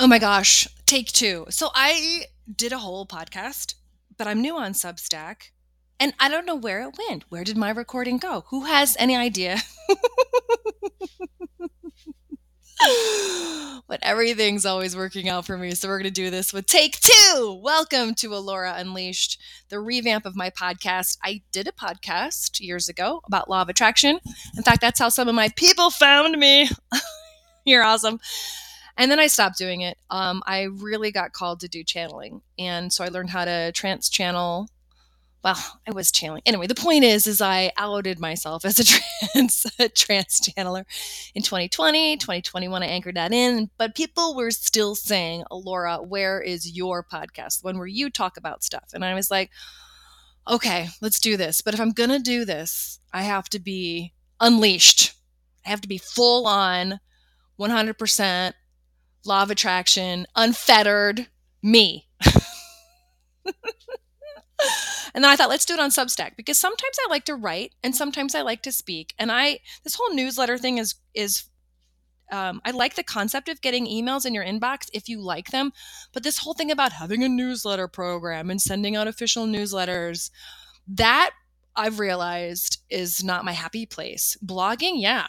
Oh my gosh, take two. So I did a whole podcast, but I'm new on Substack and I don't know where it went. Where did my recording go? Who has any idea? but everything's always working out for me. So we're going to do this with take two. Welcome to Alora Unleashed, the revamp of my podcast. I did a podcast years ago about law of attraction. In fact, that's how some of my people found me. You're awesome. And then I stopped doing it. Um, I really got called to do channeling. And so I learned how to trance channel. Well, I was channeling. Anyway, the point is, is I outed myself as a trance, a trance channeler in 2020, 2021. I anchored that in, but people were still saying, Alora, where is your podcast? When where you talk about stuff? And I was like, okay, let's do this. But if I'm going to do this, I have to be unleashed. I have to be full on 100% law of attraction, unfettered me. and then I thought, let's do it on Substack because sometimes I like to write and sometimes I like to speak. And I, this whole newsletter thing is, is, um, I like the concept of getting emails in your inbox if you like them. But this whole thing about having a newsletter program and sending out official newsletters, that I've realized is not my happy place. Blogging, yeah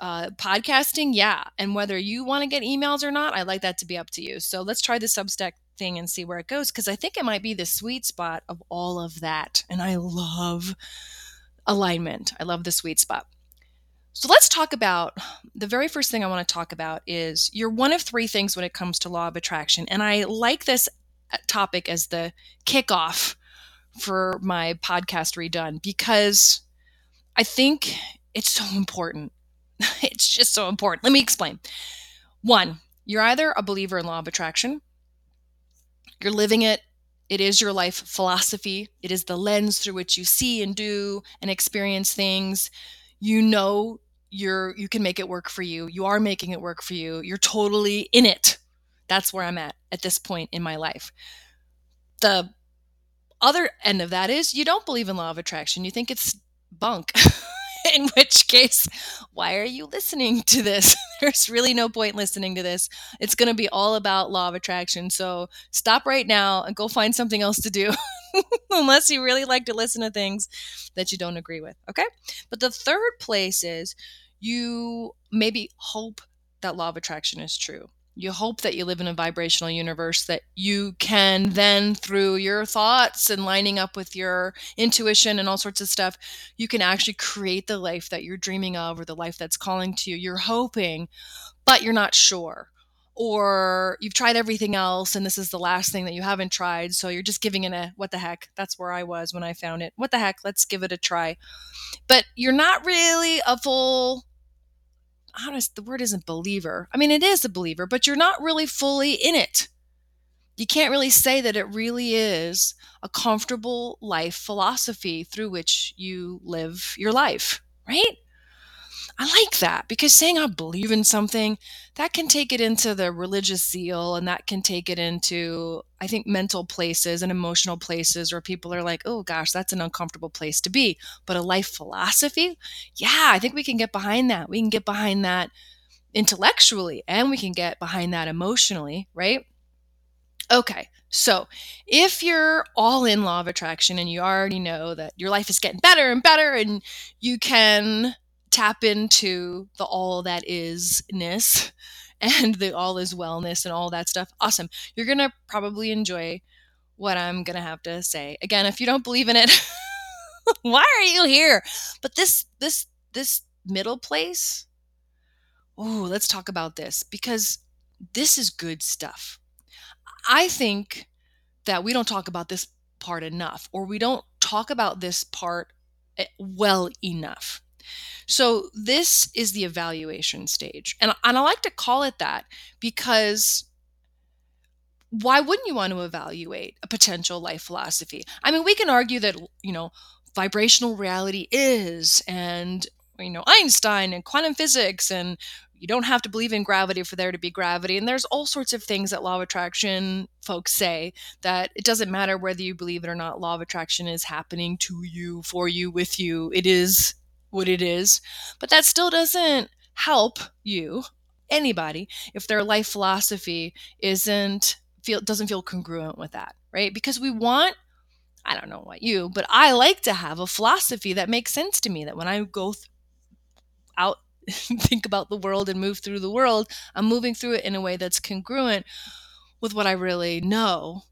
uh, podcasting, yeah. And whether you want to get emails or not, I like that to be up to you. So let's try the Substack thing and see where it goes because I think it might be the sweet spot of all of that. And I love alignment, I love the sweet spot. So let's talk about the very first thing I want to talk about is you're one of three things when it comes to law of attraction. And I like this uh, topic as the kickoff for my podcast redone because I think it's so important. it's just so important. Let me explain. One, you're either a believer in law of attraction, you're living it, it is your life philosophy, it is the lens through which you see and do and experience things. You know you're you can make it work for you. You are making it work for you. You're totally in it. That's where I'm at at this point in my life. The other end of that is you don't believe in law of attraction. You think it's bunk. in which case, why are you listening to this? There's really no point listening to this. It's going to be all about law of attraction. So stop right now and go find something else to do, unless you really like to listen to things that you don't agree with. Okay. But the third place is you maybe hope that law of attraction is true you hope that you live in a vibrational universe that you can then through your thoughts and lining up with your intuition and all sorts of stuff you can actually create the life that you're dreaming of or the life that's calling to you. You're hoping but you're not sure. Or you've tried everything else and this is the last thing that you haven't tried so you're just giving it a what the heck? That's where i was when i found it. What the heck? Let's give it a try. But you're not really a full honest, the word isn't believer. I mean, it is a believer, but you're not really fully in it. You can't really say that it really is a comfortable life philosophy through which you live your life, right? I like that because saying I believe in something, that can take it into the religious zeal and that can take it into, I think, mental places and emotional places where people are like, oh gosh, that's an uncomfortable place to be. But a life philosophy, yeah, I think we can get behind that. We can get behind that intellectually and we can get behind that emotionally, right? Okay, so if you're all in law of attraction and you already know that your life is getting better and better and you can tap into the all that isness and the all is wellness and all that stuff, awesome. You're going to probably enjoy what I'm going to have to say. Again, if you don't believe in it, why are you here? But this this this middle place, oh, let's talk about this because this is good stuff. I think that we don't talk about this part enough or we don't talk about this part eh, well enough. So this is the evaluation stage. And, and I like to call it that because why wouldn't you want to evaluate a potential life philosophy? I mean, we can argue that, you know, vibrational reality is and you know Einstein and quantum physics and you don't have to believe in gravity for there to be gravity and there's all sorts of things that law of attraction folks say that it doesn't matter whether you believe it or not law of attraction is happening to you for you with you it is what it is, but that still doesn't help you anybody if their life philosophy isn't feel doesn't feel congruent with that, right? Because we want I don't know what you, but I like to have a philosophy that makes sense to me that when I go th- out think about the world and move through the world, I'm moving through it in a way that's congruent with what I really know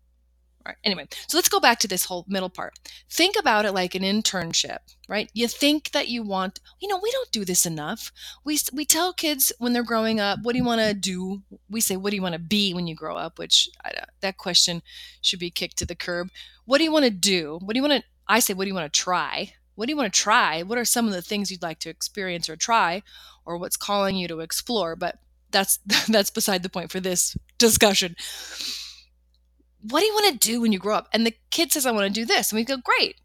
Anyway, so let's go back to this whole middle part. Think about it like an internship, right? You think that you want, you know, we don't do this enough. We we tell kids when they're growing up, what do you want to do? We say, what do you want to be when you grow up? Which I, that question should be kicked to the curb. What do you want to do? What do you want to? I say, what do you want to try? What do you want to try? What are some of the things you'd like to experience or try, or what's calling you to explore? But that's that's beside the point for this discussion what do you want to do when you grow up? And the kid says, I want to do this. And we go, great.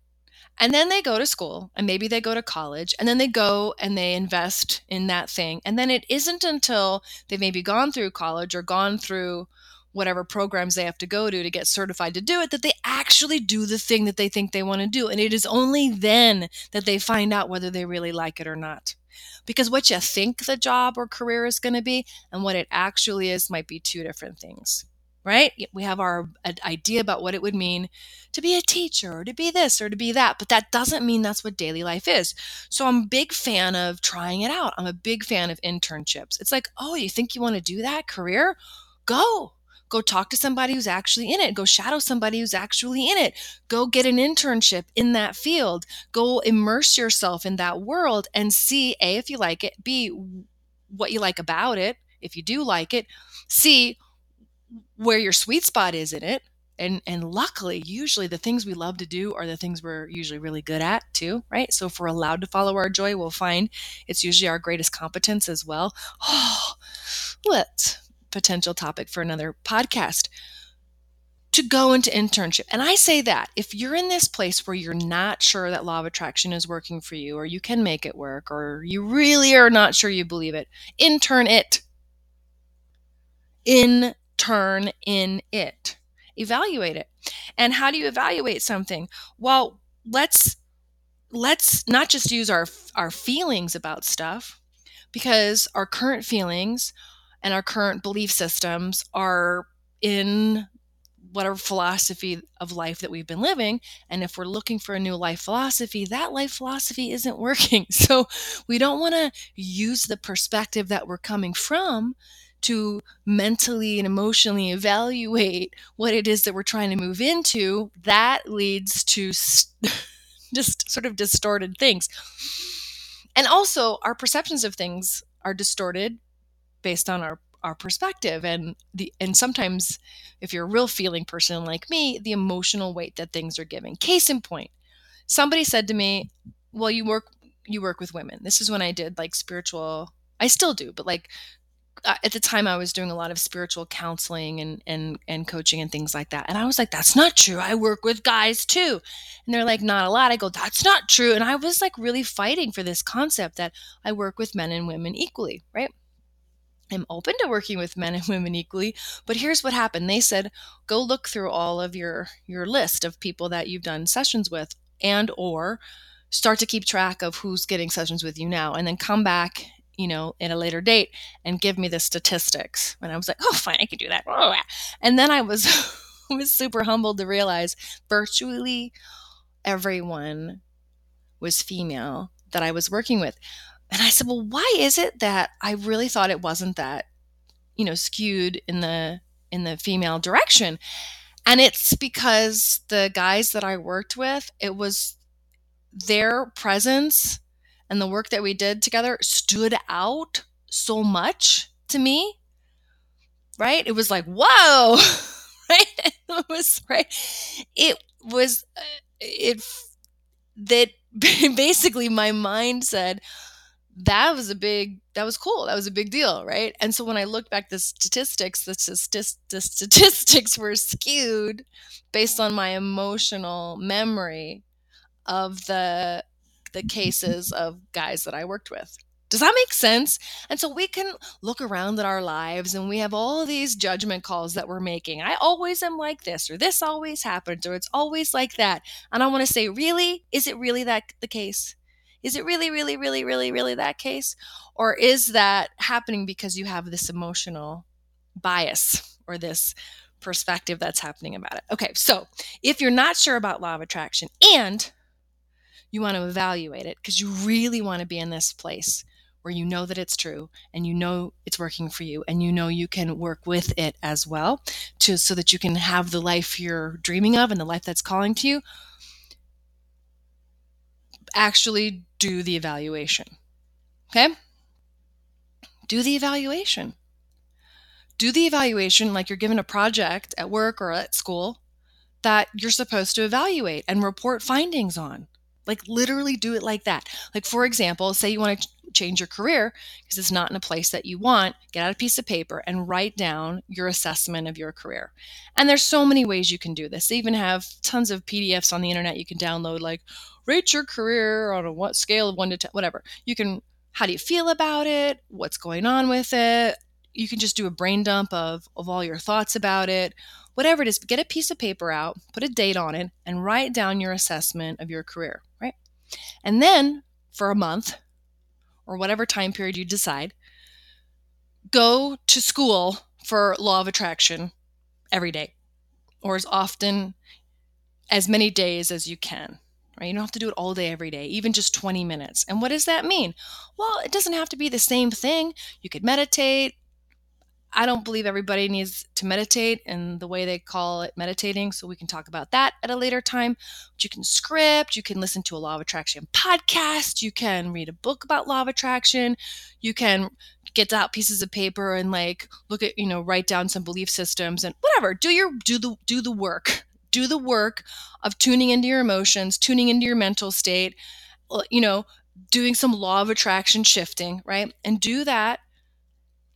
And then they go to school and maybe they go to college and then they go and they invest in that thing. And then it isn't until they've maybe gone through college or gone through whatever programs they have to go to to get certified to do it that they actually do the thing that they think they want to do. And it is only then that they find out whether they really like it or not. Because what you think the job or career is going to be and what it actually is might be two different things right? We have our idea about what it would mean to be a teacher or to be this or to be that, but that doesn't mean that's what daily life is. So I'm a big fan of trying it out. I'm a big fan of internships. It's like, oh, you think you want to do that career? Go. Go talk to somebody who's actually in it. Go shadow somebody who's actually in it. Go get an internship in that field. Go immerse yourself in that world and see A, if you like it, B, what you like about it, if you do like it, C, where your sweet spot is in it. And and luckily usually the things we love to do are the things we're usually really good at too right? So if we're allowed to follow our joy we'll find it's usually our greatest competence as well. Oh what potential topic for another podcast. To go into internship. And i say that if you're in this place where you're not sure that law of attraction is working for you or you can make it work or you really are not sure you believe it intern it. In turn in it. Evaluate it. And how do you evaluate something? Well, let's let's not just use our our feelings about stuff because our current feelings and our current belief systems are in whatever philosophy of life that we've been living. And if we're looking for a new life philosophy, that life philosophy isn't working. So we don't want to use the perspective that we're coming from to mentally and emotionally evaluate what it is that we're trying to move into, that leads to just sort of distorted things. And also, our perceptions of things are distorted based on our our perspective and the and sometimes if you're a real feeling person like me the emotional weight that things are giving case in point somebody said to me well you work you work with women this is when i did like spiritual i still do but like Uh, at the time I was doing a lot of spiritual counseling and and and coaching and things like that. And I was like, that's not true. I work with guys too. And they're like, not a lot. I go, that's not true. And I was like really fighting for this concept that I work with men and women equally, right? I'm open to working with men and women equally, but here's what happened. They said, go look through all of your your list of people that you've done sessions with and or start to keep track of who's getting sessions with you now and then come back you know, at a later date and give me the statistics. And I was like, oh, fine, I can do that. And then I was, was super humbled to realize virtually everyone was female that I was working with. And I said, well, why is it that I really thought it wasn't that, you know, skewed in the in the female direction? And it's because the guys that I worked with, it was their presence and the work that we did together stood out so much to me. Right? It was like, whoa, right? It was right. It was uh, it that basically my mind said that was a big that was cool that was a big deal right and so when i looked back the statistics the, the statistics were skewed based on my emotional memory of the the cases of guys that I worked with. Does that make sense? And so we can look around at our lives and we have all these judgment calls that we're making. I always am like this, or this always happens, or it's always like that. And I want to say, really? Is it really that the case? Is it really, really, really, really, really that case? Or is that happening because you have this emotional bias or this perspective that's happening about it? Okay, so if you're not sure about law of attraction and you want to evaluate it because you really want to be in this place where you know that it's true and you know it's working for you and you know you can work with it as well to so that you can have the life you're dreaming of and the life that's calling to you actually do the evaluation okay? Do the evaluation. Do the evaluation like you're given a project at work or at school that you're supposed to evaluate and report findings on like literally do it like that. Like for example, say you want to change your career because it's not in a place that you want, get out a piece of paper and write down your assessment of your career. And there's so many ways you can do this. They even have tons of PDFs on the internet you can download like rate your career on a what scale of 1 to 10 whatever. You can how do you feel about it? What's going on with it? You can just do a brain dump of of all your thoughts about it whatever it is, get a piece of paper out, put a date on it, and write down your assessment of your career. Right? And then for a month or whatever time period you decide, go to school for law of attraction every day or as often as many days as you can. Right? You don't have to do it all day every day, even just 20 minutes. And what does that mean? Well, it doesn't have to be the same thing. You could meditate, I don't believe everybody needs to meditate in the way they call it meditating. So we can talk about that at a later time. But you can script, you can listen to a law of attraction podcast, you can read a book about law of attraction, you can get out pieces of paper and like look at, you know, write down some belief systems and whatever. Do your do the do the work. Do the work of tuning into your emotions, tuning into your mental state, you know, doing some law of attraction shifting, right? And do that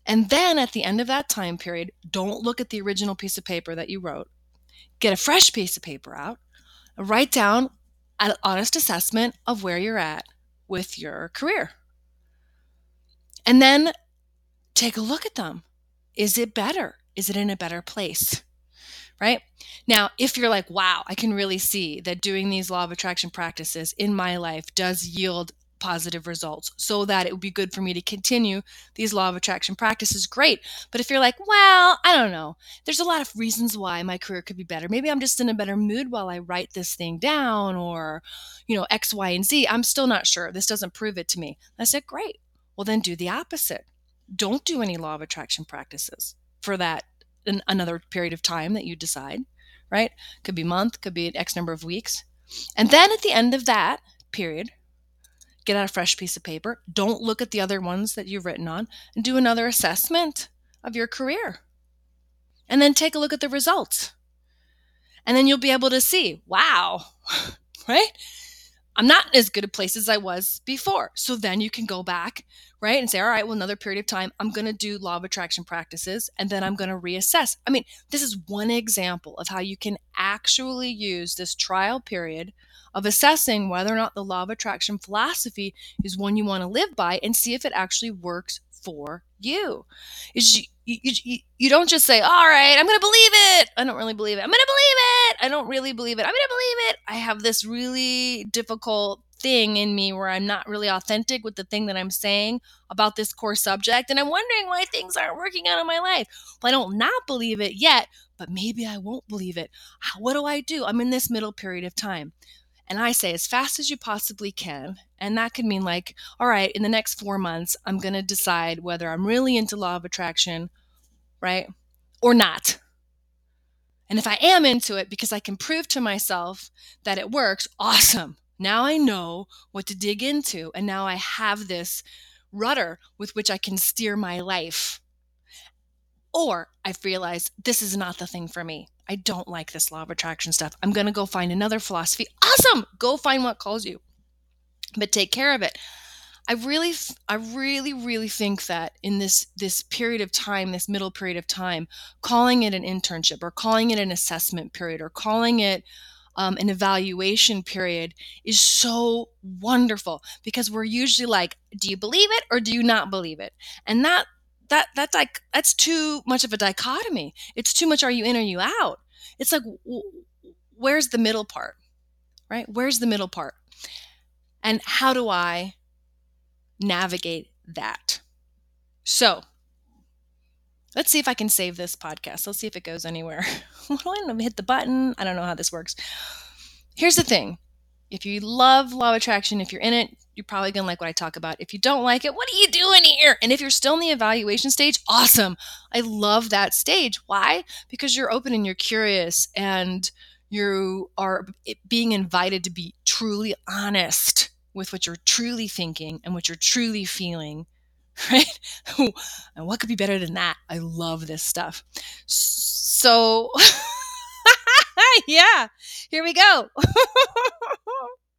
and then at the end of that time period, don't look at the original piece of paper that you wrote. Get a fresh piece of paper out, write down an honest assessment of where you're at with your career. And then take a look at them. Is it better? Is it in a better place? Right? Now, if you're like, wow, I can really see that doing these law of attraction practices in my life does yield positive results so that it would be good for me to continue these law of attraction practices great. But if you're like well i don't know. There's a lot of reasons why my career could be better. Maybe i'm just in a better mood while i write this thing down or you know x y and z. I'm still not sure. This doesn't prove it to me. I said great. Well then do the opposite. Don't do any law of attraction practices for that another period of time that you decide right? Could be month could be an x number of weeks. And then at the end of that period get out a fresh piece of paper. Don't look at the other ones that you've written on and do another assessment of your career. And then take a look at the results. And then you'll be able to see, wow, right? I'm not as good a place as I was before. So then you can go back, right, and say, all right, well, another period of time, I'm going to do law of attraction practices and then I'm going to reassess. I mean, this is one example of how you can actually use this trial period of assessing whether or not the law of attraction philosophy is one you want to live by and see if it actually works for you. Is you, you, you, don't just say, all right, I'm going to believe it. I don't really believe it. I'm going to believe it. I don't really believe it. I'm going to believe it. I have this really difficult thing in me where I'm not really authentic with the thing that I'm saying about this core subject. And I'm wondering why things aren't working out in my life. Well, I don't not believe it yet, but maybe I won't believe it. What do I do? I'm in this middle period of time. And I say as fast as you possibly can. And that could mean like, all right, in the next four months, I'm going to decide whether I'm really into law of attraction, right? Or not. And if I am into it because I can prove to myself that it works, awesome. Now I know what to dig into. And now I have this rudder with which I can steer my life. Or I've realized this is not the thing for me. I don't like this law of attraction stuff. I'm going to go find another philosophy. Awesome. Go find what calls you. But take care of it. I really I really really think that in this this period of time, this middle period of time, calling it an internship or calling it an assessment period or calling it um, an evaluation period is so wonderful because we're usually like, do you believe it or do you not believe it? And that that that's like that's too much of a dichotomy. It's too much. Are you in or you out? It's like where's the middle part, right? Where's the middle part? And how do I navigate that? So, let's see if I can save this podcast. Let's see if it goes anywhere. I don't hit the button. I don't know how this works. Here's the thing if you love law of attraction, if you're in it, you're probably going to like what I talk about. If you don't like it, what are you doing here? And if you're still in the evaluation stage, awesome. I love that stage. Why? Because you're open and you're curious and you are being invited to be truly honest with what you're truly thinking and what you're truly feeling. Right? and what could be better than that? I love this stuff. So, yeah, here we go.